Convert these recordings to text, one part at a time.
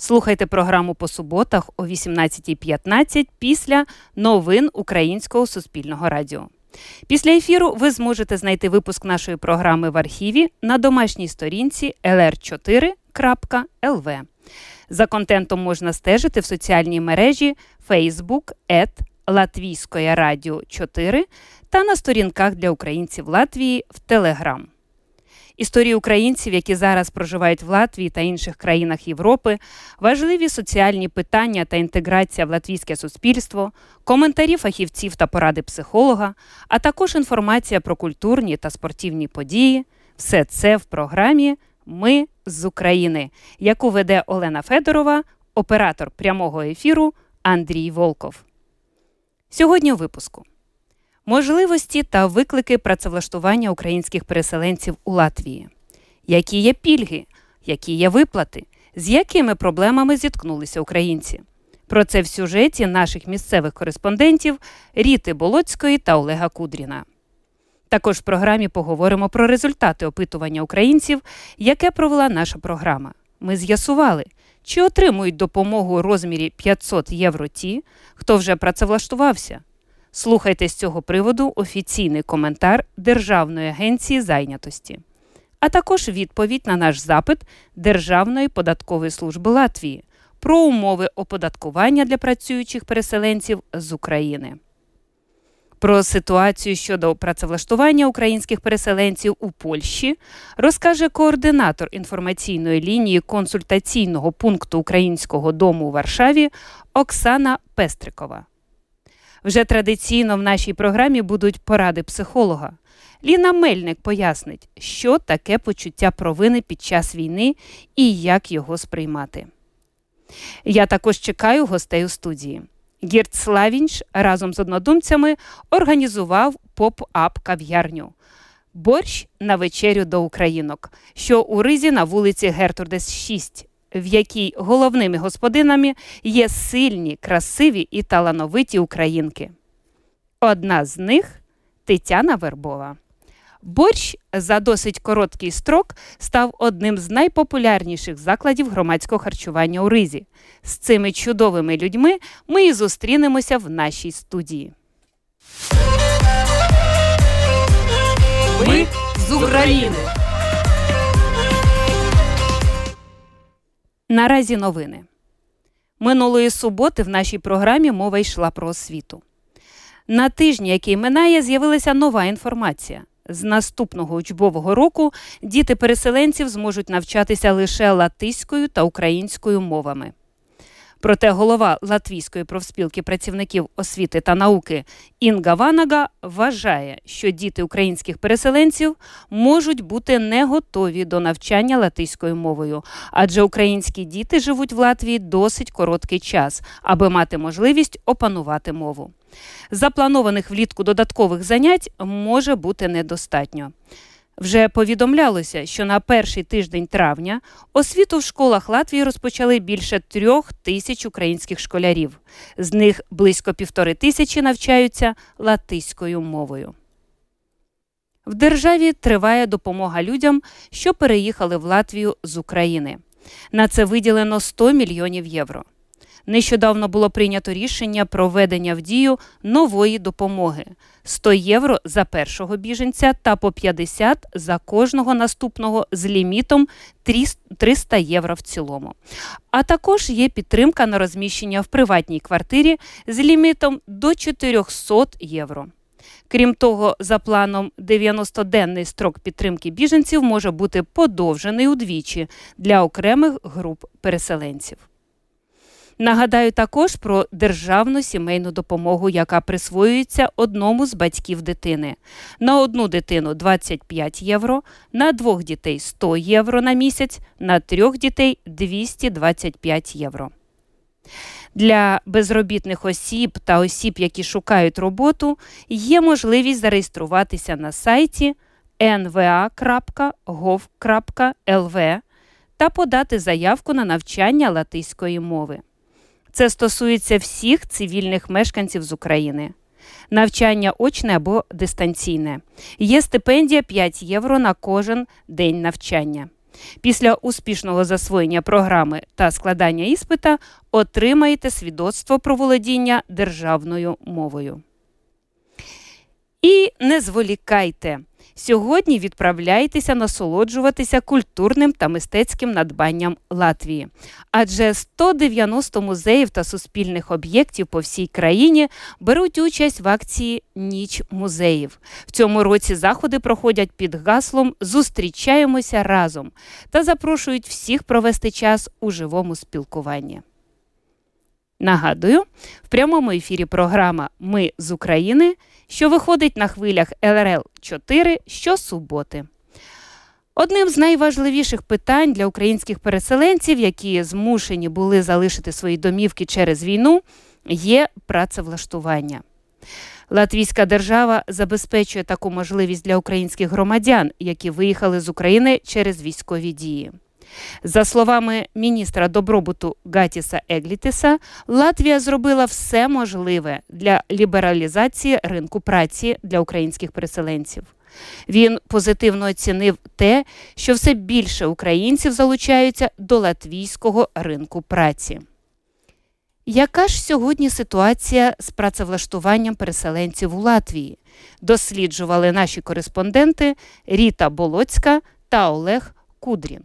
Слухайте програму по суботах о 18.15 після новин Українського суспільного радіо. Після ефіру ви зможете знайти випуск нашої програми в архіві на домашній сторінці lr4.lv. За контентом можна стежити в соціальній мережі Facebook Латвійської радіо 4 та на сторінках для українців Латвії в Телеграм. Історії українців, які зараз проживають в Латвії та інших країнах Європи, важливі соціальні питання та інтеграція в латвійське суспільство, коментарі фахівців та поради психолога, а також інформація про культурні та спортивні події. Все це в програмі Ми з України, яку веде Олена Федорова, оператор прямого ефіру Андрій Волков. Сьогодні у випуску. Можливості та виклики працевлаштування українських переселенців у Латвії. Які є пільги, які є виплати, з якими проблемами зіткнулися українці? Про це в сюжеті наших місцевих кореспондентів Ріти Болоцької та Олега Кудріна. Також в програмі поговоримо про результати опитування українців, яке провела наша програма. Ми з'ясували, чи отримують допомогу у розмірі 500 євро ті, хто вже працевлаштувався. Слухайте з цього приводу офіційний коментар Державної агенції зайнятості, а також відповідь на наш запит Державної податкової служби Латвії про умови оподаткування для працюючих переселенців з України. Про ситуацію щодо працевлаштування українських переселенців у Польщі розкаже координатор інформаційної лінії консультаційного пункту Українського дому у Варшаві Оксана Пестрикова. Вже традиційно в нашій програмі будуть поради психолога. Ліна Мельник пояснить, що таке почуття провини під час війни і як його сприймати. Я також чекаю гостей у студії. Гіртс Лавіньш разом з однодумцями організував поп-ап кав'ярню. Борщ на вечерю до українок, що у Ризі на вулиці Гертрудес 6 в якій головними господинами є сильні, красиві і талановиті українки. Одна з них Тетяна Вербова. Борщ за досить короткий строк став одним з найпопулярніших закладів громадського харчування у Ризі. З цими чудовими людьми ми і зустрінемося в нашій студії. Ми з України. Наразі новини. Минулої суботи в нашій програмі мова йшла про освіту. На тижні, який минає, з'явилася нова інформація. З наступного учбового року діти переселенців зможуть навчатися лише латиською та українською мовами. Проте голова Латвійської профспілки працівників освіти та науки Інга Ванага вважає, що діти українських переселенців можуть бути не готові до навчання латиською мовою, адже українські діти живуть в Латвії досить короткий час, аби мати можливість опанувати мову. Запланованих влітку додаткових занять може бути недостатньо. Вже повідомлялося, що на перший тиждень травня освіту в школах Латвії розпочали більше трьох тисяч українських школярів. З них близько півтори тисячі навчаються латиською мовою. В державі триває допомога людям, що переїхали в Латвію з України. На це виділено 100 мільйонів євро. Нещодавно було прийнято рішення про введення в дію нової допомоги 100 євро за першого біженця та по 50 за кожного наступного з лімітом 300 євро в цілому. А також є підтримка на розміщення в приватній квартирі з лімітом до 400 євро. Крім того, за планом 90-денний строк підтримки біженців може бути подовжений удвічі для окремих груп переселенців. Нагадаю також про державну сімейну допомогу, яка присвоюється одному з батьків дитини. На одну дитину 25 євро, на двох дітей 100 євро на місяць, на трьох дітей 225 євро. Для безробітних осіб та осіб, які шукають роботу, є можливість зареєструватися на сайті nva.gov.lv та подати заявку на навчання латиської мови. Це стосується всіх цивільних мешканців з України. Навчання очне або дистанційне. Є стипендія 5 євро на кожен день навчання. Після успішного засвоєння програми та складання іспита отримаєте свідоцтво про володіння державною мовою. І не зволікайте. Сьогодні відправляйтеся насолоджуватися культурним та мистецьким надбанням Латвії, адже 190 музеїв та суспільних об'єктів по всій країні беруть участь в акції Ніч музеїв. В цьому році заходи проходять під гаслом Зустрічаємося разом та запрошують всіх провести час у живому спілкуванні. Нагадую, в прямому ефірі програма Ми з України, що виходить на хвилях ЛРЛ 4 щосуботи. Одним з найважливіших питань для українських переселенців, які змушені були залишити свої домівки через війну, є працевлаштування. Латвійська держава забезпечує таку можливість для українських громадян, які виїхали з України через військові дії. За словами міністра добробуту Гатіса Еглітеса, Латвія зробила все можливе для лібералізації ринку праці для українських переселенців. Він позитивно оцінив те, що все більше українців залучаються до латвійського ринку праці. Яка ж сьогодні ситуація з працевлаштуванням переселенців у Латвії? Досліджували наші кореспонденти Ріта Болоцька та Олег Кудрін.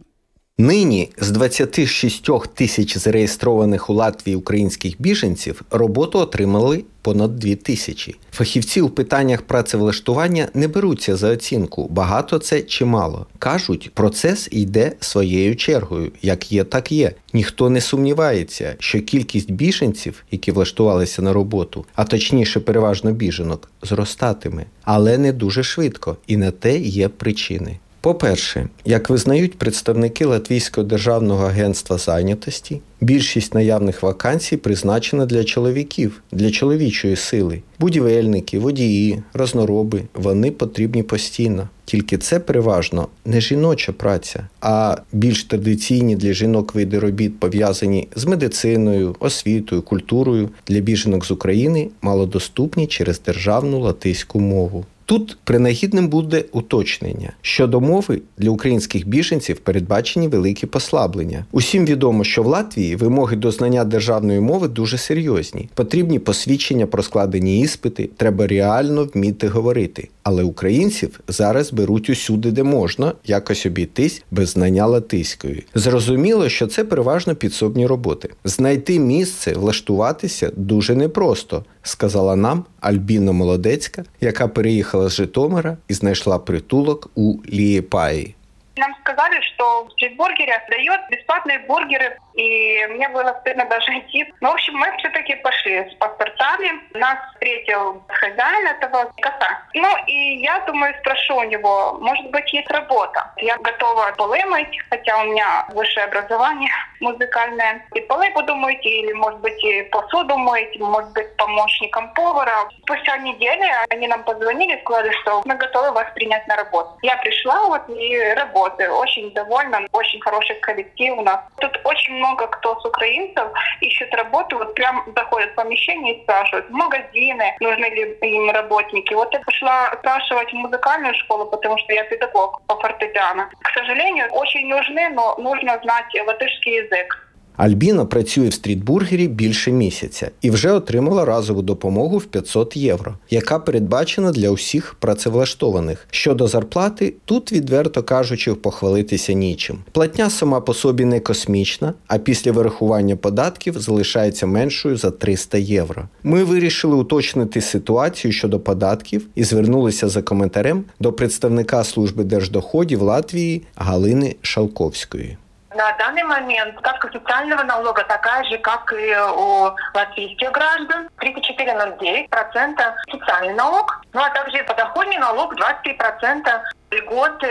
Нині з 26 тисяч зареєстрованих у Латвії українських біженців роботу отримали понад 2 тисячі. Фахівці у питаннях працевлаштування не беруться за оцінку, багато це чи мало. Кажуть, процес йде своєю чергою, як є, так є. Ніхто не сумнівається, що кількість біженців, які влаштувалися на роботу, а точніше, переважно біженок, зростатиме, але не дуже швидко, і на те є причини. По-перше, як визнають представники Латвійського державного агентства зайнятості, більшість наявних вакансій призначена для чоловіків, для чоловічої сили. Будівельники, водії, рознороби вони потрібні постійно. Тільки це переважно не жіноча праця, а більш традиційні для жінок види робіт пов'язані з медициною, освітою, культурою для біженок з України малодоступні через державну латиську мову. Тут принагідним буде уточнення щодо мови для українських біженців передбачені великі послаблення. Усім відомо, що в Латвії вимоги до знання державної мови дуже серйозні. Потрібні посвідчення про складені іспити, треба реально вміти говорити. Але українців зараз беруть усюди, де можна, якось обійтись без знання латиської. Зрозуміло, що це переважно підсобні роботи. Знайти місце, влаштуватися дуже непросто, сказала нам Альбіна Молодецька, яка переїхала з Житомира і знайшла притулок у Лієпаї. Нам сказали, что в стритбургере дает бесплатные бургеры, и мне было стыдно даже идти. Ну, в общем, мы все-таки пошли с паспортами. Нас встретил хозяин этого кота. Ну, и я думаю, спрошу у него, может быть, есть работа. Я готова полы мыть, хотя у меня высшее образование музыкальное. И полы буду мыть, или, может быть, и посуду мыть, может быть, помощником повара. Спустя неделю они нам позвонили, сказали, что мы готовы вас принять на работу. Я пришла вот и работаю. Очень довольна, очень хороший коллектив у нас. Тут очень много кто с украинцев ищет работу, вот прям заходят в помещение и спрашивают, магазины, нужны ли им работники. Вот я пошла спрашивать в музыкальную школу, потому что я педагог по фортепиано. К сожалению, очень нужны, но нужно знать латышский язык. Альбіна працює в стрітбургері більше місяця і вже отримала разову допомогу в 500 євро, яка передбачена для усіх працевлаштованих. Щодо зарплати, тут, відверто кажучи, похвалитися нічим. Платня сама по собі не космічна, а після вирахування податків залишається меншою за 300 євро. Ми вирішили уточнити ситуацію щодо податків і звернулися за коментарем до представника служби держдоходів Латвії Галини Шалковської. На данный момент ставка социального налога такая же, как и у латвийских граждан. 34,09% социальный налог. Ну а также подоходный налог 23%. Льготы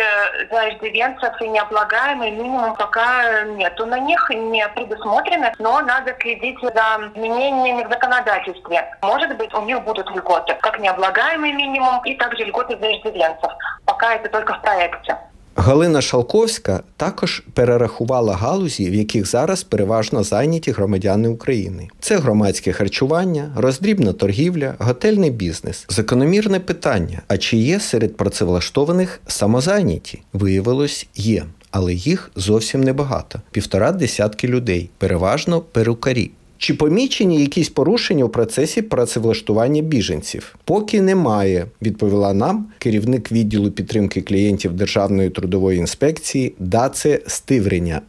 за иждивенцев и необлагаемый минимум пока нету на них, не предусмотрено, но надо следить за изменениями в законодательстве. Может быть, у них будут льготы, как необлагаемый минимум и также льготы за иждивенцев. Пока это только в проекте. Галина Шалковська також перерахувала галузі, в яких зараз переважно зайняті громадяни України. Це громадське харчування, роздрібна торгівля, готельний бізнес. Закономірне питання: а чи є серед працевлаштованих самозайняті? Виявилось, є. Але їх зовсім небагато півтора десятки людей, переважно перукарі. Чи помічені якісь порушення у процесі працевлаштування біженців? Поки немає, відповіла нам керівник відділу підтримки клієнтів Державної трудової інспекції Даце Стивреня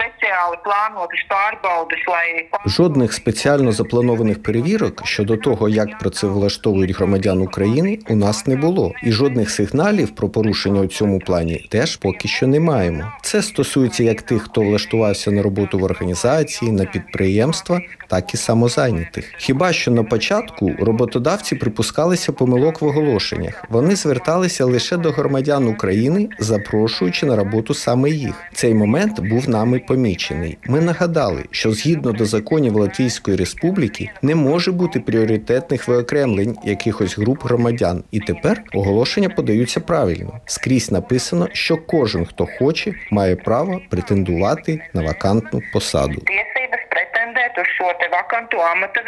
speciāli plānotas pārbaudas, lai Жодних спеціально запланованих перевірок щодо того, як працевлаштовують громадян України, у нас не було, і жодних сигналів про порушення у цьому плані теж поки що не маємо. Це стосується як тих, хто влаштувався на роботу в організації, на підприємства, так і самозайнятих. Хіба що на початку роботодавці припускалися помилок в оголошеннях? Вони зверталися лише до громадян України, запрошуючи на роботу саме їх. Цей момент був нами помічений. Ми нагадали, що згідно до законів Латвійської Республіки не може бути пріоритетних виокремлень якихось груп громадян, і тепер оголошення подаються правильно. Скрізь написано, що кожен, хто хоче, має право претендувати на вакантну посаду. tiesības pretendēt uz šo te vakantu amata.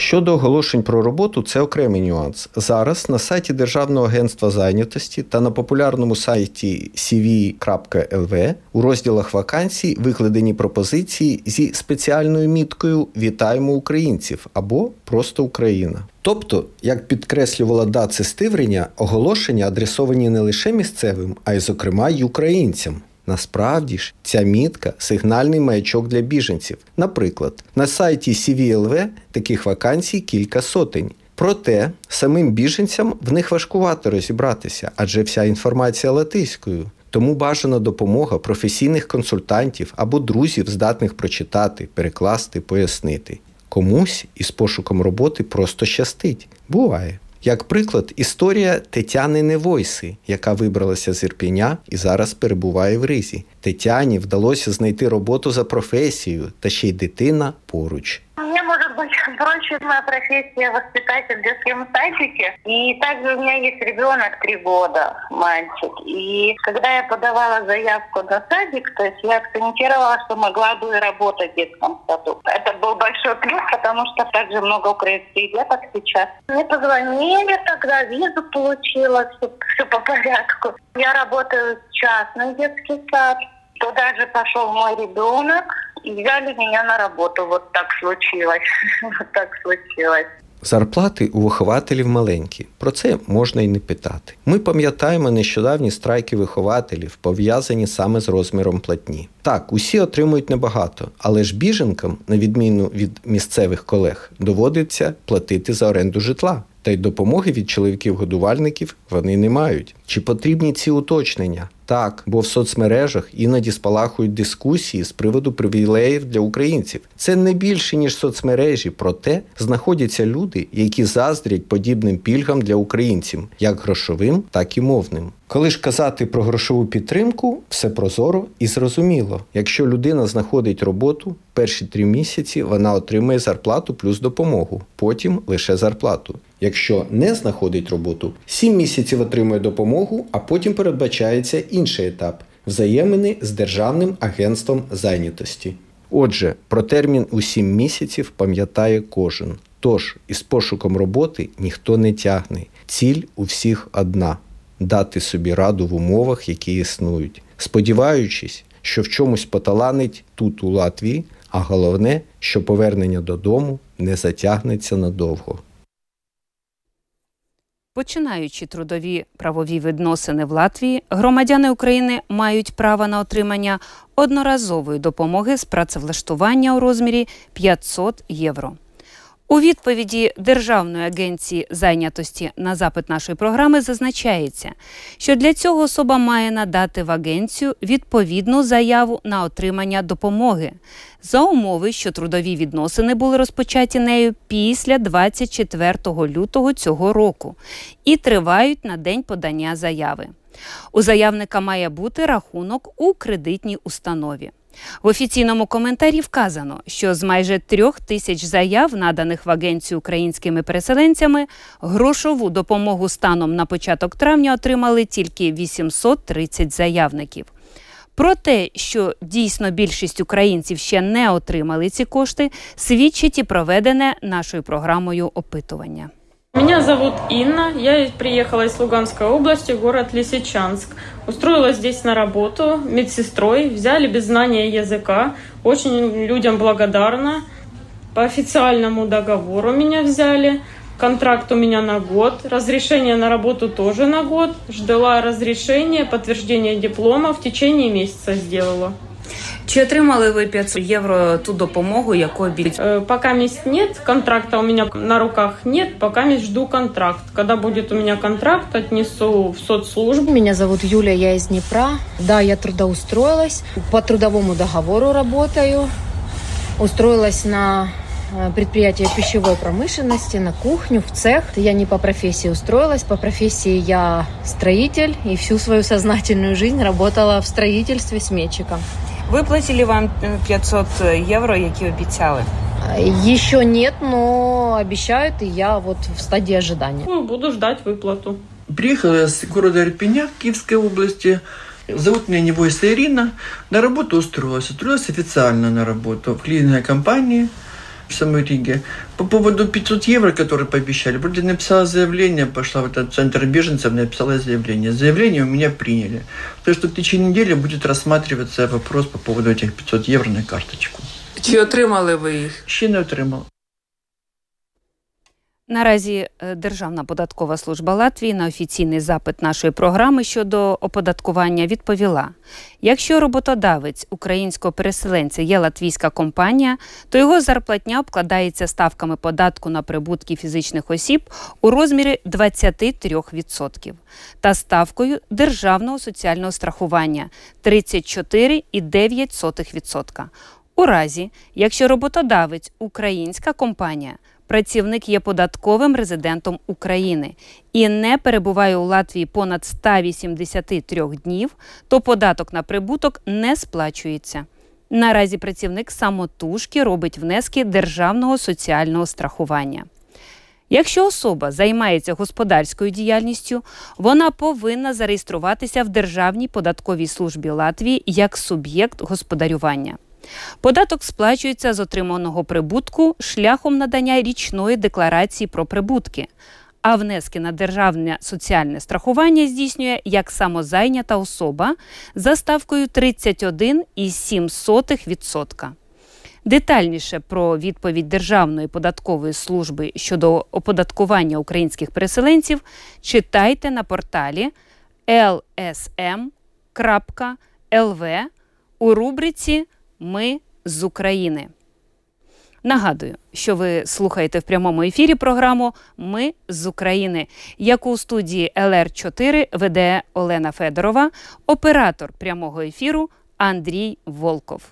Щодо оголошень про роботу, це окремий нюанс. Зараз на сайті Державного агентства зайнятості та на популярному сайті cv.lv у розділах вакансій викладені пропозиції зі спеціальною міткою Вітаємо українців або просто Україна. Тобто, як підкреслювала Даце Стивреня, оголошення адресовані не лише місцевим, а й, зокрема, й українцям. Насправді ж, ця мітка сигнальний маячок для біженців. Наприклад, на сайті CVLV таких вакансій кілька сотень. Проте самим біженцям в них важкувато розібратися, адже вся інформація латиською. Тому бажана допомога професійних консультантів або друзів, здатних прочитати, перекласти, пояснити. Комусь із пошуком роботи просто щастить. Буває. Як приклад, історія Тетяни Невойси, яка вибралася з Ірпіня і зараз перебуває в Ризі. Тетяні вдалося знайти роботу за професією та ще й дитина поруч. Мне, может быть, проще моя профессия воспитатель в детском садике. И также у меня есть ребенок три года, мальчик. И когда я подавала заявку на садик, то есть я акцентировала, что могла бы и работать в детском саду. Это был большой плюс, потому что также много украинских деток сейчас. Мне позвонили, тогда визу получила, все, все по порядку. Я работаю в частный детский сад. Туда же пошел мой ребенок и взяли меня на работу. Вот так случилось. Вот так случилось. Зарплати у вихователів маленькі. Про це можна й не питати. Ми пам'ятаємо нещодавні страйки вихователів, пов'язані саме з розміром платні. Так, усі отримують небагато, але ж біженкам, на відміну від місцевих колег, доводиться платити за оренду житла. Та й допомоги від чоловіків-годувальників вони не мають. Чи потрібні ці уточнення? Так, бо в соцмережах іноді спалахують дискусії з приводу привілеїв для українців. Це не більше ніж соцмережі, проте знаходяться люди, які заздрять подібним пільгам для українців, як грошовим, так і мовним. Коли ж казати про грошову підтримку, все прозоро і зрозуміло. Якщо людина знаходить роботу, перші три місяці вона отримує зарплату плюс допомогу, потім лише зарплату. Якщо не знаходить роботу, 7 місяців отримує допомогу, а потім передбачається інший етап взаємини з Державним агентством зайнятості. Отже, про термін у 7 місяців пам'ятає кожен. Тож із пошуком роботи ніхто не тягне. Ціль у всіх одна дати собі раду в умовах, які існують, сподіваючись, що в чомусь поталанить тут, у Латвії, а головне, що повернення додому не затягнеться надовго. Починаючи трудові правові відносини в Латвії, громадяни України мають право на отримання одноразової допомоги з працевлаштування у розмірі 500 євро. У відповіді Державної агенції зайнятості на запит нашої програми зазначається, що для цього особа має надати в агенцію відповідну заяву на отримання допомоги за умови, що трудові відносини були розпочаті нею після 24 лютого цього року і тривають на день подання заяви. У заявника має бути рахунок у кредитній установі. В офіційному коментарі вказано, що з майже трьох тисяч заяв, наданих в агенцію українськими переселенцями, грошову допомогу станом на початок травня отримали тільки 830 заявників. Про те, що дійсно більшість українців ще не отримали ці кошти, свідчить і проведене нашою програмою опитування. Меня зовут Инна, я приехала из Луганской области, город Лисичанск. Устроилась здесь на работу медсестрой, взяли без знания языка, очень людям благодарна. По официальному договору меня взяли, контракт у меня на год, разрешение на работу тоже на год. Ждала разрешения, подтверждения диплома, в течение месяца сделала. Чи отримали ви 500 євро ту допомогу, яку обіцяли? Э, Пока мест нет, контракта у меня на руках нет, пока мест жду контракт. Когда будет у меня контракт, отнесу в соцслужбу. Меня зовут Юля, я из Днепра. Да, я трудоустроилась. По трудовому договору работаю. Устроилась на э, предприятие пищевой промышленности, на кухню, в цех. Я не по профессии устроилась. По профессии я строитель и всю свою сознательную жизнь работала в строительстве сметчиком. Виплатили вам 500 євро, які обіцяли? Э, Еще нет, но обещают, и я вот в стадии ожидания. Ну, Буду ждать выплату. Приехала я с города Ирпеня Киевской области. Зовут меня Невойса Ирина. На работу устроилась. Устроилась официально на работу в клининговой компании самой Риге. По поводу 500 евро, которые пообещали, вроде написала заявление, пошла в этот центр беженцев, написала заявление. Заявление у меня приняли. То, что в течение недели будет рассматриваться вопрос по поводу этих 500 евро на карточку. Чи отримали ви їх? Ще не отримав. Наразі е, Державна податкова служба Латвії на офіційний запит нашої програми щодо оподаткування відповіла: якщо роботодавець українського переселенця є латвійська компанія, то його зарплатня обкладається ставками податку на прибутки фізичних осіб у розмірі 23% та ставкою державного соціального страхування 34,9%. У разі, якщо роботодавець українська компанія, працівник є податковим резидентом України і не перебуває у Латвії понад 183 днів, то податок на прибуток не сплачується. Наразі працівник самотужки робить внески державного соціального страхування. Якщо особа займається господарською діяльністю, вона повинна зареєструватися в Державній податковій службі Латвії як суб'єкт господарювання. Податок сплачується з отриманого прибутку шляхом надання річної декларації про прибутки, а внески на державне соціальне страхування здійснює як самозайнята особа за ставкою 31,7%. Детальніше про відповідь Державної податкової служби щодо оподаткування українських переселенців читайте на порталі lsm.lv у рубриці Ми з України. Нагадую, що ви слухаєте в прямому ефірі програму Ми з України, яку у студії ЛР 4 веде Олена Федорова, оператор прямого ефіру Андрій Волков.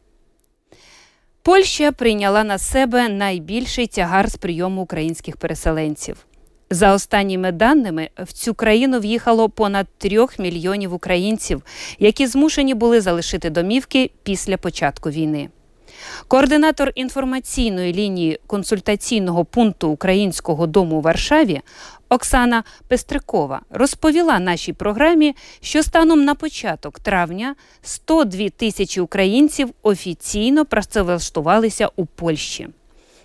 Польща прийняла на себе найбільший тягар з прийому українських переселенців. За останніми даними, в цю країну в'їхало понад трьох мільйонів українців, які змушені були залишити домівки після початку війни. Координатор інформаційної лінії консультаційного пункту Українського дому у Варшаві Оксана Пестрикова розповіла нашій програмі, що станом на початок травня 102 тисячі українців офіційно працевлаштувалися у Польщі.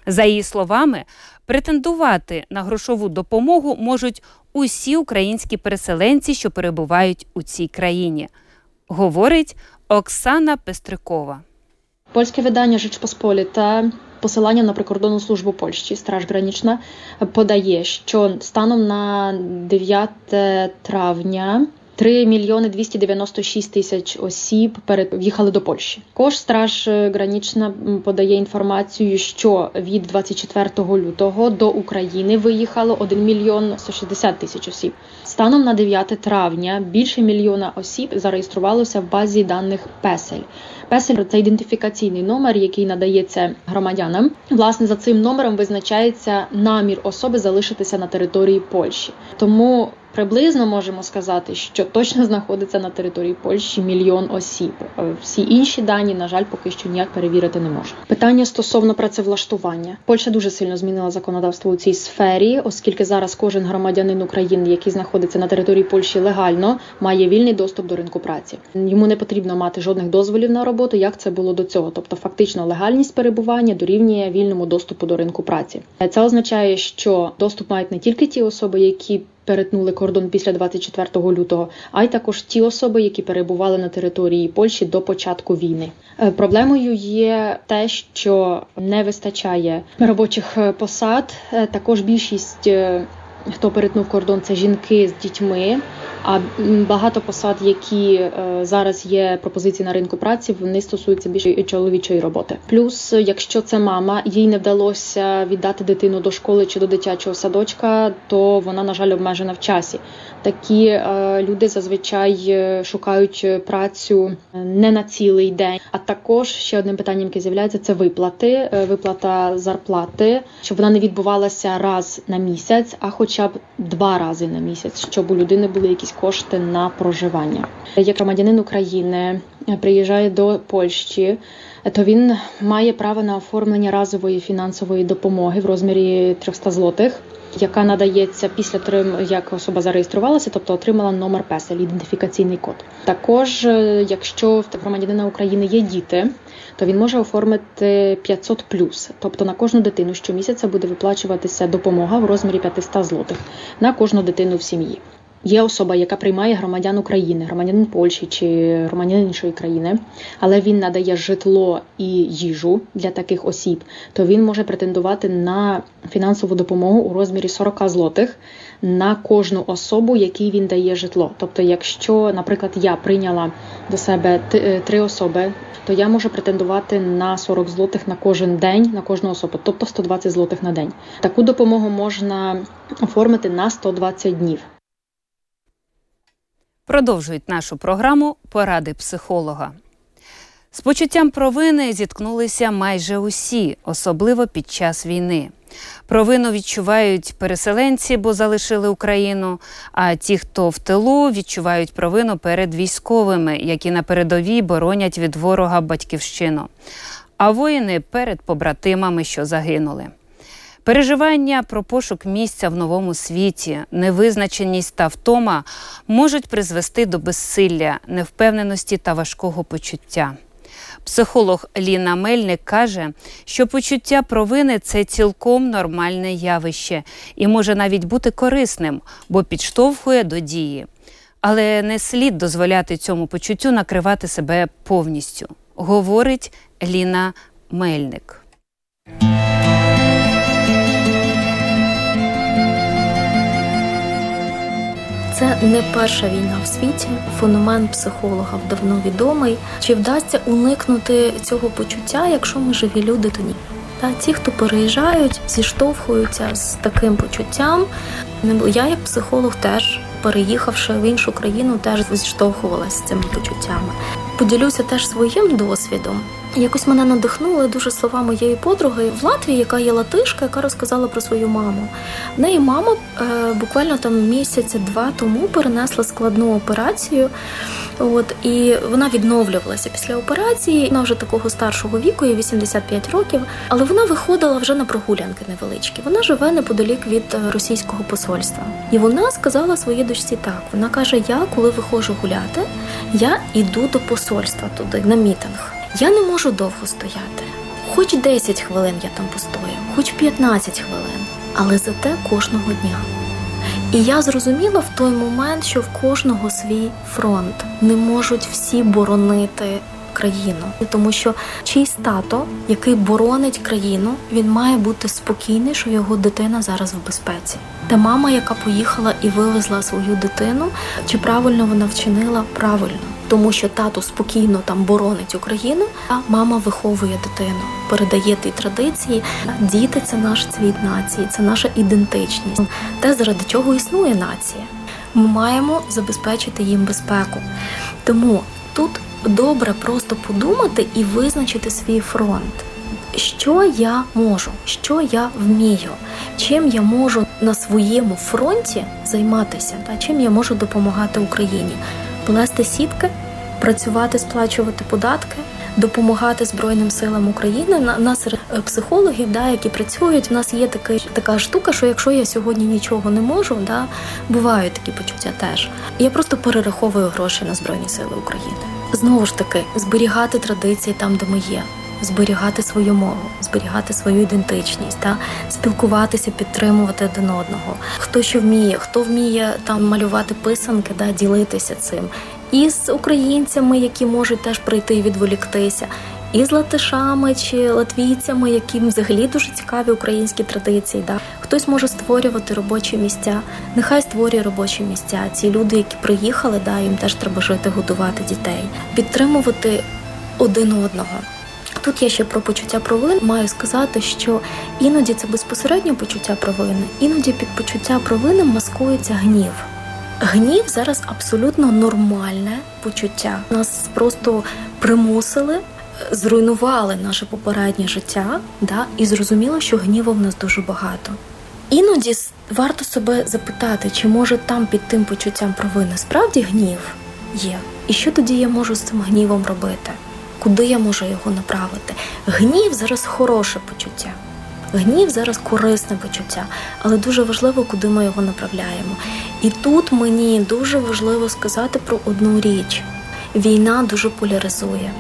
За її словами, претендувати на грошову допомогу можуть усі українські переселенці, що перебувають у цій країні, говорить Оксана Пестрикова. Польське видання Rzeczpospolite посилання на прикордонну службу Польщі Страж Гранічна подає, що станом на 9 травня 3 мільйони 296 тисяч осіб в'їхали до Польщі. Також Страж Гранічна подає інформацію, що від 24 лютого до України виїхало 1 мільйон 160 тисяч осіб. Станом на 9 травня більше мільйона осіб зареєструвалося в базі даних Песель. Песель це ідентифікаційний номер, який надається громадянам. Власне, за цим номером визначається намір особи залишитися на території Польщі. Тому Приблизно можемо сказати, що точно знаходиться на території Польщі мільйон осіб. Е, всі інші дані, на жаль, поки що ніяк перевірити не можна. Питання стосовно працевлаштування. Польща дуже сильно змінила законодавство у цій сфері, оскільки зараз кожен громадянин України, який знаходиться на території Польщі легально, має вільний доступ до ринку праці. Йому не потрібно мати жодних дозволів на роботу, як це було до цього. Тобто, фактично, легальність перебування дорівнює вільному доступу до ринку праці. Це означає, що доступ мають не тільки ті особи, які перетнули кордон після 24 лютого, а й також ті особи, які перебували на території Польщі до початку війни. Е, проблемою є те, що не вистачає робочих е, посад. Е, також більшість хто перетнув кордон, це жінки з дітьми. А багато посад, які е, зараз є пропозиції на ринку праці, вони стосуються більше чоловічої роботи. Плюс, якщо це мама, їй не вдалося віддати дитину до школи чи до дитячого садочка, то вона на жаль обмежена в часі. Такі е, люди зазвичай е, шукають працю не на цілий день. А також ще одним питанням, яке з'являється, це виплати, виплата зарплати, щоб вона не відбувалася раз на місяць, а хоча б два рази на місяць, щоб у людини були якісь кошти на проживання. Як громадянин України приїжджає до Польщі, то він має право на оформлення разової фінансової допомоги в розмірі 300 злотих. Яка надається після того, як особа зареєструвалася, тобто отримала номер песель, ідентифікаційний код. Також, е, якщо в громадянина України є діти, то він може оформити 500 тобто на кожну дитину щомісяця буде виплачуватися допомога в розмірі 500 злотих на кожну дитину в сім'ї є особа, яка приймає громадян України, громадянин Польщі чи громадянин іншої країни, але він надає житло і їжу для таких осіб, то він може претендувати на фінансову допомогу у розмірі 40 злотих на кожну особу, якій він дає житло. Тобто, якщо, наприклад, я прийняла до себе е, три особи. То я можу претендувати на 40 злотих на кожен день на кожну особу, тобто 120 злотих на день. Таку допомогу можна оформити на 120 днів. Продовжують нашу програму Поради психолога. З почуттям провини зіткнулися майже усі, особливо під час війни. Провину відчувають переселенці, бо залишили Україну. А ті, хто в тилу, відчувають провину перед військовими, які на передовій боронять від ворога батьківщину. А воїни перед побратимами, що загинули. Переживання про пошук місця в новому світі, невизначеність та втома можуть призвести до безсилля, невпевненості та важкого почуття. Психолог Ліна Мельник каже, що почуття провини це цілком нормальне явище і може навіть бути корисним, бо підштовхує до дії. Але не слід дозволяти цьому почуттю накривати себе повністю, говорить Ліна Мельник. Не перша війна в світі. Феномен психологів давно відомий. Чи вдасться уникнути цього почуття, якщо ми живі люди, то ні. Та ті, хто переїжджають, зіштовхуються з таким почуттям. Я, як психолог, теж переїхавши в іншу країну, теж зіштовхувалася з цими почуттями. Поділюся теж своїм досвідом. Якось мене надихнули дуже слова моєї подруги в Латвії, яка є латишка, яка розказала про свою маму. В неї мама е, буквально там місяця-два тому перенесла складну операцію. От і вона відновлювалася після операції. Вона вже такого старшого віку, їй 85 років, але вона виходила вже на прогулянки невеличкі. Вона живе неподалік від е, російського посольства. І вона сказала своїй дочці так: вона каже: Я, коли виходжу гуляти, я йду до посольства туди на мітинг. Я не можу довго стояти. Хоч 10 хвилин я там постою, хоч 15 хвилин, але зате кожного дня. І я зрозуміла в той момент, що в кожного свій фронт не можуть всі боронити країну, тому що чийсь тато, який боронить країну, він має бути спокійний, що його дитина зараз в безпеці. Та мама, яка поїхала і вивезла свою дитину, чи правильно вона вчинила правильно тому що тато спокійно там боронить Україну, а мама виховує дитину, передає ті традиції. Діти це наш цвіт нації, це наша ідентичність, те, заради чого існує нація. Ми маємо забезпечити їм безпеку. Тому тут добре просто подумати і визначити свій фронт. Що я можу, що я вмію, чим я можу на своєму фронті займатися, та чим я можу допомагати Україні, плести сітки, працювати, сплачувати податки. Допомагати Збройним силам України на нас е, психологів, да, які працюють. У нас є така така штука, що якщо я сьогодні нічого не можу, да бувають такі почуття теж. Я просто перераховую гроші на Збройні Сили України. Знову ж таки, зберігати традиції там, де ми є зберігати свою мову, зберігати свою ідентичність, та спілкуватися, підтримувати один одного. Хто що вміє, хто вміє там малювати писанки, да, ділитися цим. І з українцями, які можуть теж прийти і відволіктися, і з латишами чи латвійцями, яким взагалі дуже цікаві українські традиції. Да? Хтось може створювати робочі місця, нехай створює робочі місця. Ці люди, які приїхали, да, їм теж треба жити, годувати дітей, підтримувати один одного. Тут я ще про почуття провини маю сказати, що іноді це безпосередньо почуття провини, іноді під почуття провини маскується гнів. Гнів зараз абсолютно нормальне почуття. Нас просто примусили, зруйнували наше попереднє життя, да, і зрозуміло, що гніву в нас дуже багато. Іноді варто себе запитати, чи може там під тим почуттям провини справді гнів є, і що тоді я можу з цим гнівом робити куди я можу його направити. Гнів зараз хороше почуття. Гнів зараз корисне почуття, але дуже важливо, куди ми його направляємо. І тут мені дуже важливо сказати про одну річ: війна дуже поляризує.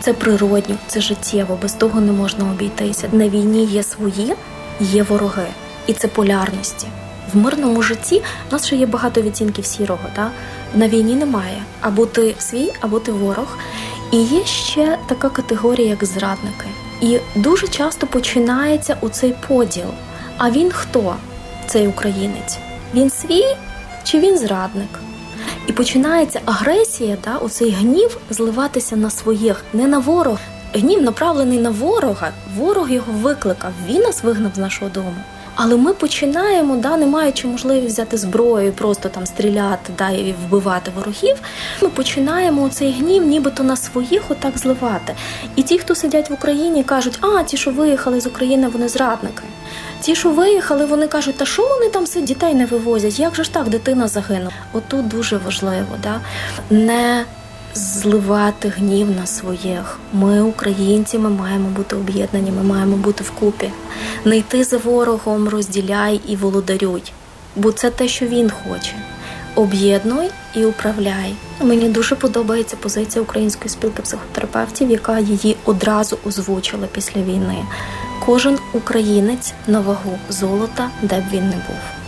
Це природньо, це життєво, без того не можна обійтися. На війні є свої, є вороги, і це полярності. В мирному житті в нас ще є багато відтінків сірого. Та? На війні немає. Або ти свій, або ти ворог. І є ще така категорія, як зрадники. І дуже часто починається у цей поділ. А він хто? Цей українець? Він свій чи він зрадник? І починається агресія, да, оцей гнів зливатися на своїх, не на ворога. Гнів направлений на ворога. Ворог його викликав. Він нас вигнав з нашого дому. Але ми починаємо, да, не маючи можливість взяти зброю, просто там стріляти, да, і вбивати ворогів. Ми починаємо цей гнів, нібито на своїх отак зливати. І ті, хто сидять в Україні, кажуть, а ті, що виїхали з України, вони зрадники. Ті, що виїхали, вони кажуть, та що вони там все дітей не вивозять? Як же ж так дитина загинула? Отут дуже важливо, да? не зливати гнів на своїх. Ми, українці, ми маємо бути об'єднані, ми маємо бути вкупі. Не йти за ворогом, розділяй і володарюй, бо це те, що він хоче. Об'єднуй і управляй. Мені дуже подобається позиція Української спілки психотерапевтів, яка її одразу озвучила після війни. Кожен українець на вагу золота, де б він не був.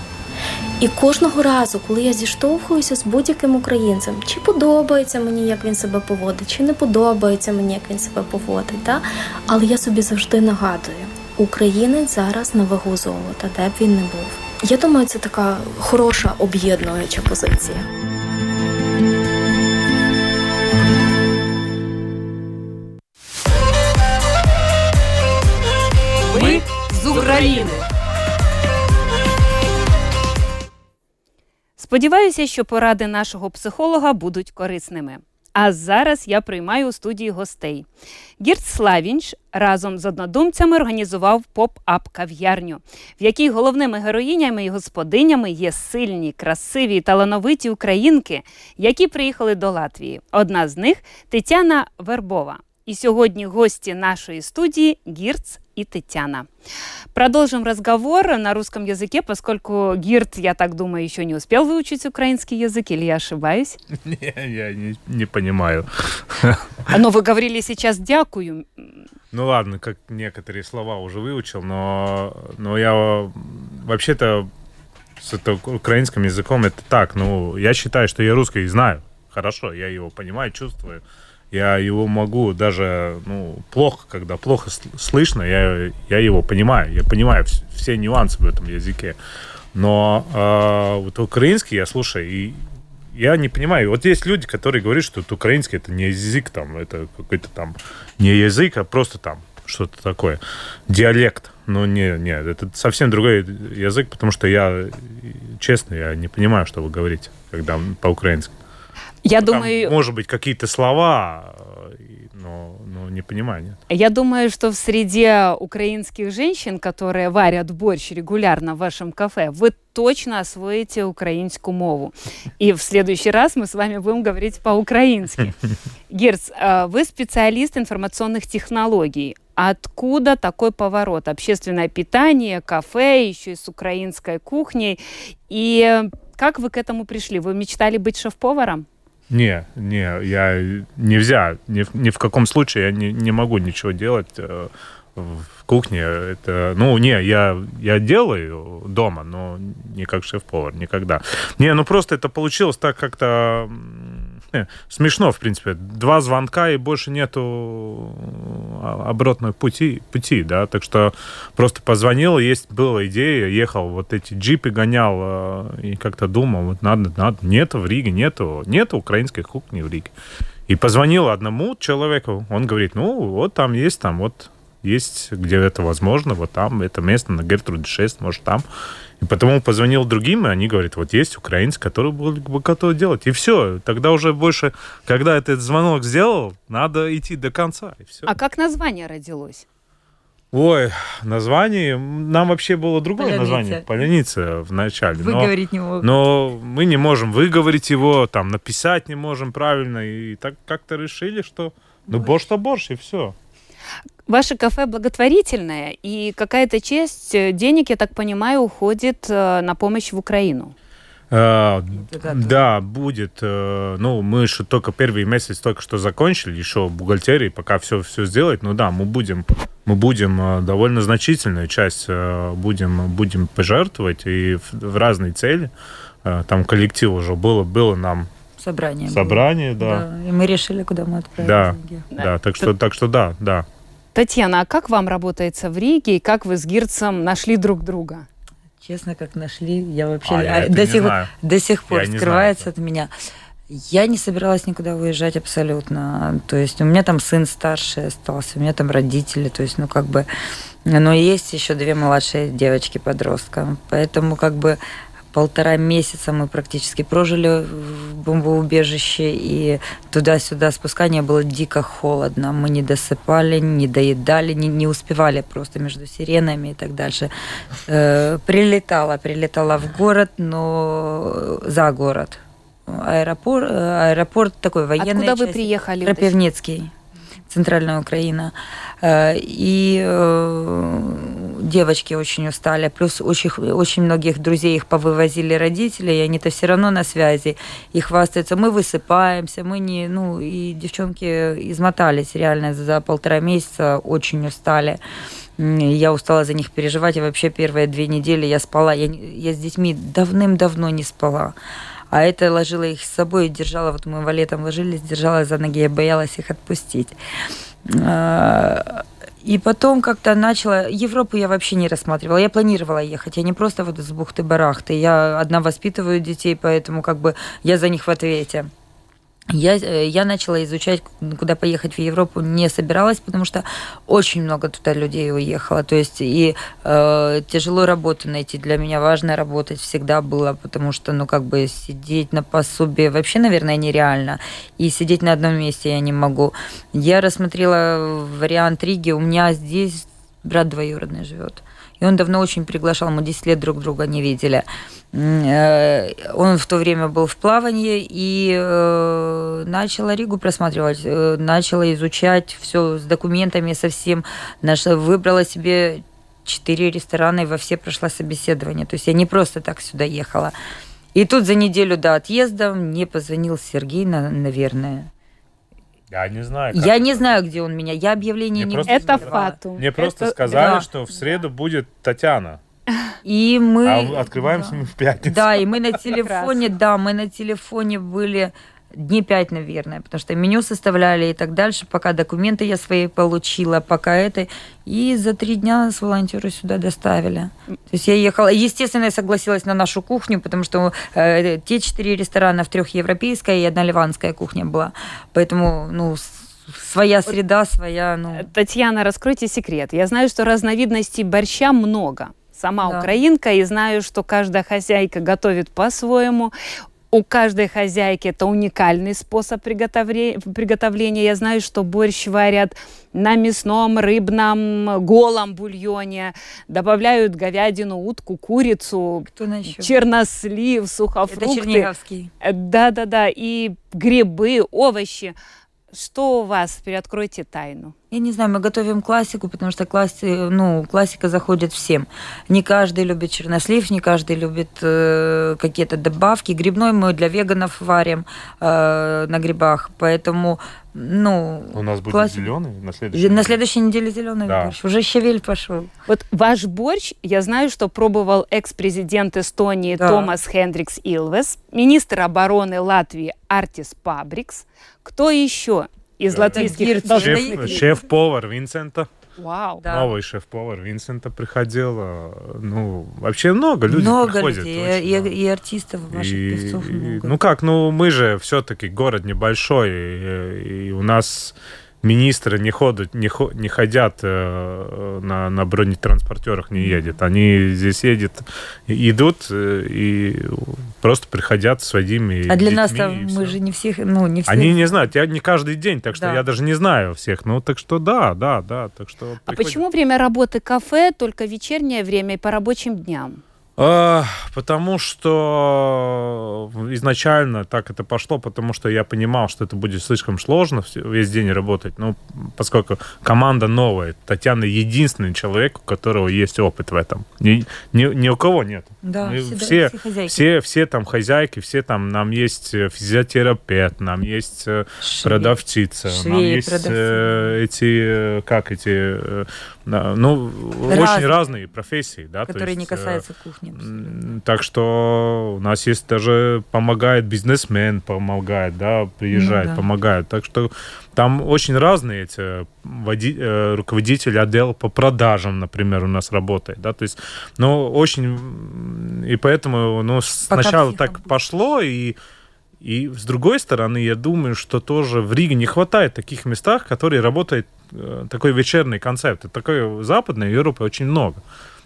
І кожного разу, коли я зіштовхуюся з будь-яким українцем, чи подобається мені, як він себе поводить, чи не подобається мені, як він себе поводить, та? але я собі завжди нагадую, українець зараз на вагу золота, де б він не був. Я думаю, це така хороша об'єднуюча позиція. Сподіваюся, що поради нашого психолога будуть корисними. А зараз я приймаю у студії гостей. Гіртс Лавіньш разом з однодумцями організував поп-ап кав'ярню, в якій головними героїнями і господинями є сильні, красиві і талановиті українки, які приїхали до Латвії. Одна з них Тетяна Вербова. И сегодня гости нашей студии Гирц и Тетяна. Продолжим разговор на русском языке, поскольку Гирт, я так думаю, еще не успел выучить украинский язык, или я ошибаюсь? Не, я не, не понимаю. Но вы говорили сейчас «дякую». Ну ладно, как некоторые слова уже выучил, но, но я вообще-то с это, украинским языком это так. Ну, я считаю, что я русский знаю хорошо, я его понимаю, чувствую. Я его могу даже, ну, плохо, когда плохо слышно, я, я его понимаю. Я понимаю все нюансы в этом языке. Но э, вот украинский я слушаю, и я не понимаю. Вот есть люди, которые говорят, что вот украинский это не язык, там, это какой-то там не язык, а просто там что-то такое. Диалект. Но не, не, это совсем другой язык, потому что я, честно, я не понимаю, что вы говорите, когда по-украински. Я Там, думаю... Может быть, какие-то слова, но, но ну, не понимаю, нет. Я думаю, что в среде украинских женщин, которые варят борщ регулярно в вашем кафе, вы точно освоите украинскую мову. И в следующий раз мы с вами будем говорить по-украински. Герц, а, вы специалист информационных технологий. Откуда такой поворот? Общественное питание, кафе, еще и с украинской кухней. И как вы к этому пришли? Вы мечтали быть шеф-поваром? Не, не, я нельзя, ни, ни в каком случае я не, не могу ничего делать э, в кухне. Это, ну, не, я, я делаю дома, но не как шеф-повар, никогда. Не, ну просто это получилось так как-то смешно, в принципе. Два звонка и больше нету а, обратной пути, пути, да, так что просто позвонил, есть была идея, ехал, вот эти джипы гонял а, и как-то думал, вот надо, надо, нету в Риге, нету, нету украинской кухни в Риге. И позвонил одному человеку, он говорит, ну, вот там есть, там вот есть, где это возможно, вот там, это место на Гертруде 6, может, там. И потому позвонил другим, и они говорят, вот есть украинцы, которые были бы готовы делать. И все. Тогда уже больше, когда этот звонок сделал, надо идти до конца. И все. А как название родилось? Ой, название... Нам вообще было другое Поляница. название. Поляница в начале. Выговорить но, не могу. Но мы не можем выговорить его, там, написать не можем правильно. И так как-то решили, что... Ну, борщ-то борщ, и все. Ваше кафе благотворительное, и какая-то часть э, денег, я так понимаю, уходит э, на помощь в Украину. Uh, да, будет. Uh, ну, мы еще только первый месяц только что закончили, еще бухгалтерии, пока все, все сделать. Ну да, мы будем, мы будем довольно значительную часть будем, будем пожертвовать и в, в разные цели. Там коллектив уже было, было нам собрание. Собрание, да. да. И мы решили, куда мы отправим да, деньги. Да, да. Так что, так что да, да. Татьяна, а как вам работается в Риге и как вы с Гирцем нашли друг друга? Честно, как нашли, я вообще а, я до, сих, до сих пор я скрывается знаю, от меня. Я не собиралась никуда уезжать абсолютно. То есть у меня там сын старший остался, у меня там родители, то есть, ну, как бы... Но есть еще две младшие девочки-подростка. Поэтому, как бы, полтора месяца мы практически прожили в бомбоубежище, и туда-сюда спускание было дико холодно. Мы не досыпали, не доедали, не, не успевали просто между сиренами и так дальше. Э, прилетала, прилетала в город, но за город. Аэропорт, э, аэропорт такой военный. Откуда часть, вы приехали? Рапивницкий центральная Украина. Э, и э, девочки очень устали, плюс очень, очень многих друзей их повывозили родители, и они-то все равно на связи, и хвастаются, мы высыпаемся, мы не, ну, и девчонки измотались реально за полтора месяца, очень устали. Я устала за них переживать, и вообще первые две недели я спала, я, я с детьми давным-давно не спала. А это ложила их с собой и держала, вот мы валетом ложились, держала за ноги, я боялась их отпустить. А, и потом как-то начала... Европу я вообще не рассматривала. Я планировала ехать. Я не просто вот с бухты-барахты. Я одна воспитываю детей, поэтому как бы я за них в ответе. Я, э, я начала изучать, куда поехать в Европу, не собиралась, потому что очень много туда людей уехало. То есть и э, тяжело работу найти. Для меня важно работать всегда было, потому что, ну, как бы сидеть на пособие вообще, наверное, нереально. И сидеть на одном месте я не могу. Я рассмотрела вариант Риги. У меня здесь брат двоюродный живет. И он давно очень приглашал, мы 10 лет друг друга не видели. Э, он в то время был в плавании и э, начала Ригу просматривать, э, начала изучать все с документами совсем. Наша, выбрала себе четыре ресторана и во все прошла собеседование. То есть я не просто так сюда ехала. И тут за неделю до отъезда мне позвонил Сергей, наверное. Я не знаю. Я это. не знаю, где он меня. Я объявление Мне не просто... Это фату. Мне просто это... сказали, да. что в среду будет Татьяна. И мы... А открываемся да. мы в пятницу. Да, и мы на телефоне, да, мы на телефоне были дней пять, наверное, потому что меню составляли и так дальше, пока документы я свои получила, пока это. И за три дня с волонтеры сюда доставили. То есть я ехала, естественно, я согласилась на нашу кухню, потому что э, те четыре ресторана в трех европейская и одна ливанская кухня была. Поэтому, ну, своя среда, своя, ну... Татьяна, раскройте секрет. Я знаю, что разновидностей борща много. Сама да. украинка и знаю, что каждая хозяйка готовит по-своему У каждой хозяйки это уникальный способ приготовления. Я знаю, что борщ варят на мясном, рыбном, голом бульоне. Добавляют говядину, утку, курицу, чернослив, сухофрукты. Это черниговский. Да-да-да. И грибы, овощи. Что у вас? Приоткройте тайну. Я не знаю, мы готовим классику, потому что класси, ну, классика заходит всем. Не каждый любит чернослив, не каждый любит э, какие-то добавки. Грибной мы для веганов варим э, на грибах, поэтому ну, У нас будет класс- зеленый на следующий на следующей неделе зеленый Да. борщ. Уже щавель пошел. Вот ваш борщ, я знаю, что пробовал экс-президент Эстонии Да. Томас Хендрикс Илвес, министр обороны Латвии Артис Пабрикс. Кто еще из латвийских должностных шеф-повар Винсента. Вау. Да. Новый шеф-повар Винсента приходил. э, Ну, вообще много людей много приходит. людей, очень и, много. и артистов, ваших И- певцов и- много. ну как, ну мы же все-таки город небольшой, и, и у нас министры не ходят, не, хо- не ходят э, на, на бронетранспортерах, не едет. Они здесь едут, и- идут э, и просто приходят с своими а для нас-то мы всё. же не всех, ну, не все. Они не знают, я не каждый день, так что Да. я даже не знаю всех. Ну, так что да, да, да. Так что А приходят. почему время работы кафе только вечернее время и по рабочим дням? А, потому что изначально так это пошло, потому что я понимал, что это будет слишком сложно весь день работать. Ну, поскольку команда новая, Татьяна единственный человек, у которого есть опыт в этом. Ни, ни, ни у кого нет. Да, Мы все, все, все все, все там хозяйки, все там, нам есть э, физиотерапевт, нам есть э, Швей. продавщица, нам Швеи, есть продавцы. э, эти, э, как эти, да, ну, очень Разные. разные профессии, да, то которые не есть, э, касаются кухни. М, Так что у нас есть даже помогает бизнесмен, помогает, да, приезжает, Ну да. помогает. Так что там очень разные эти води- э, руководители отдела по продажам, например, у нас работает, да, то есть, ну, очень, и поэтому, ну, сначала всех так пошло, и и с другой стороны, я думаю, что тоже в Риге не хватает таких местах, которые работает э, такой вечерний концепт. И такой в Западной Европе очень много.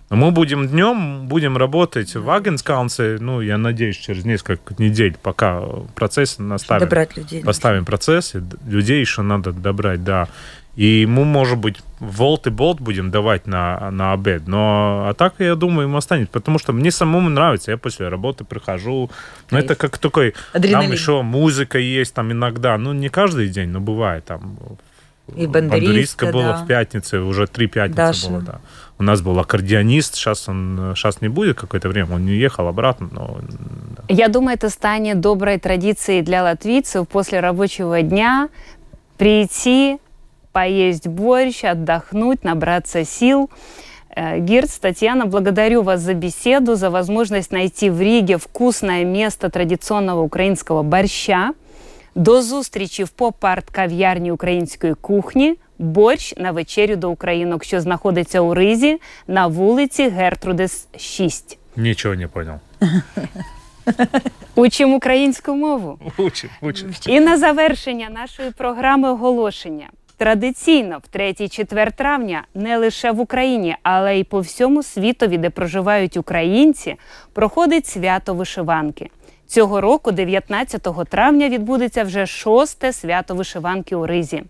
Но мы будем днем, будем работать в Агенскаунсе, ну, я надеюсь, через несколько недель, пока процесс наставим. Добрать людей. Поставим процессы, д- людей еще надо добрать, да. И мы, может быть, волт и болт будем давать на, на обед. Но а так, я думаю, им останется. Потому что мне самому нравится. Я после работы прихожу. Ну, это как такой... Адреналин. Там еще музыка есть там иногда. Ну, не каждый день, но бывает там. И бандуристка, была да. в пятнице, уже три пятницы Даша. было, да. У нас был аккордеонист, сейчас он сейчас не будет какое-то время, он не ехал обратно, но да. Я думаю, это станет доброй традицией для латвийцев после рабочего дня прийти, поесть борщ, отдохнуть, набраться сил. Э, Гирц, Татьяна, благодарю вас за беседу, за возможность найти в Риге вкусное место традиционного українського борща. До зустрічі в поп-арт кав'ярні української кухні. Борщ на вечерю до українок, що знаходиться у Ризі на вулиці Гертрудес 6. ничего не понял. Учимо українську мову. Учим, учим. І на завершення нашої програми оголошення. Традиційно в 3-4 травня не лише в Україні, але й по всьому світові, де проживають українці, проходить свято вишиванки. Цього року, 19 травня, відбудеться вже шосте свято вишиванки у Ризі.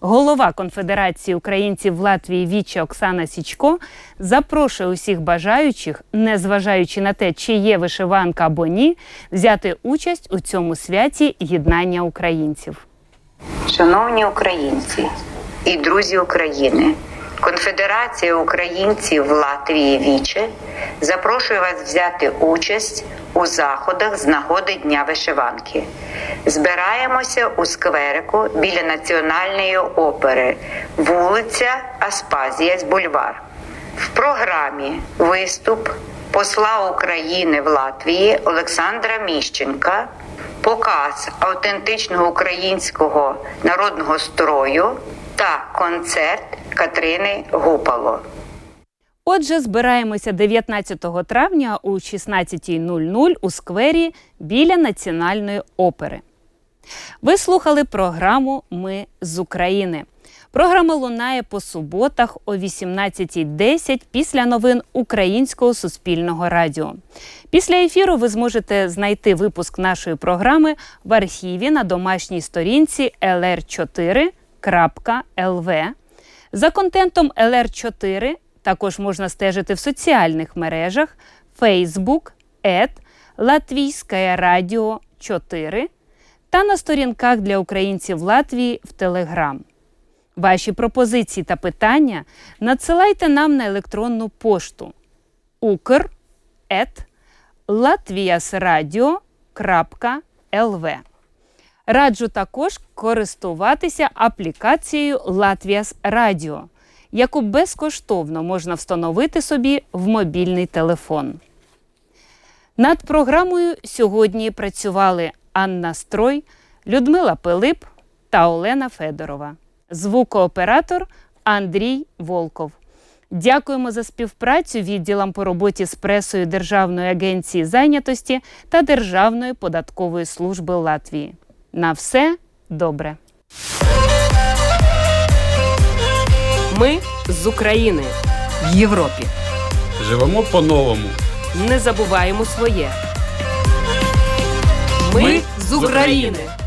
Голова Конфедерації українців в Латвії Віча Оксана Січко запрошує усіх бажаючих, незважаючи на те, чи є вишиванка або ні, взяти участь у цьому святі єднання українців. Шановні українці і друзі України, Конфедерація українців в Латвії Віче запрошує вас взяти участь у заходах з нагоди Дня вишиванки. Збираємося у скверику біля Національної опери, вулиця Аспазіясь Бульвар. В програмі виступ посла України в Латвії Олександра Міщенка, показ автентичного українського народного строю та концерт Катрини Гупало. Отже, збираємося 19 травня о 16.00 у сквері біля Національної опери. Ви слухали програму Ми з України. Програма лунає по суботах о 18.10 після новин Українського суспільного радіо. Після ефіру ви зможете знайти випуск нашої програми в архіві на домашній сторінці lr4.lv. За контентом LR4 також можна стежити в соціальних мережах Facebook, ЕД, Латвійське Радіо 4 та на сторінках для українців Латвії в Телеграм. Ваші пропозиції та питання надсилайте нам на електронну пошту ukr.latviasradio.lv Раджу також користуватися аплікацією Латвіас Радіо, яку безкоштовно можна встановити собі в мобільний телефон. Над програмою сьогодні працювали Анна Строй, Людмила Пилип та Олена Федорова. Звукооператор Андрій Волков. Дякуємо за співпрацю відділам по роботі з пресою Державної агенції зайнятості та Державної податкової служби Латвії. На все добре. Ми з України в Європі. Живемо по-новому. Не забуваємо своє. Ми з України.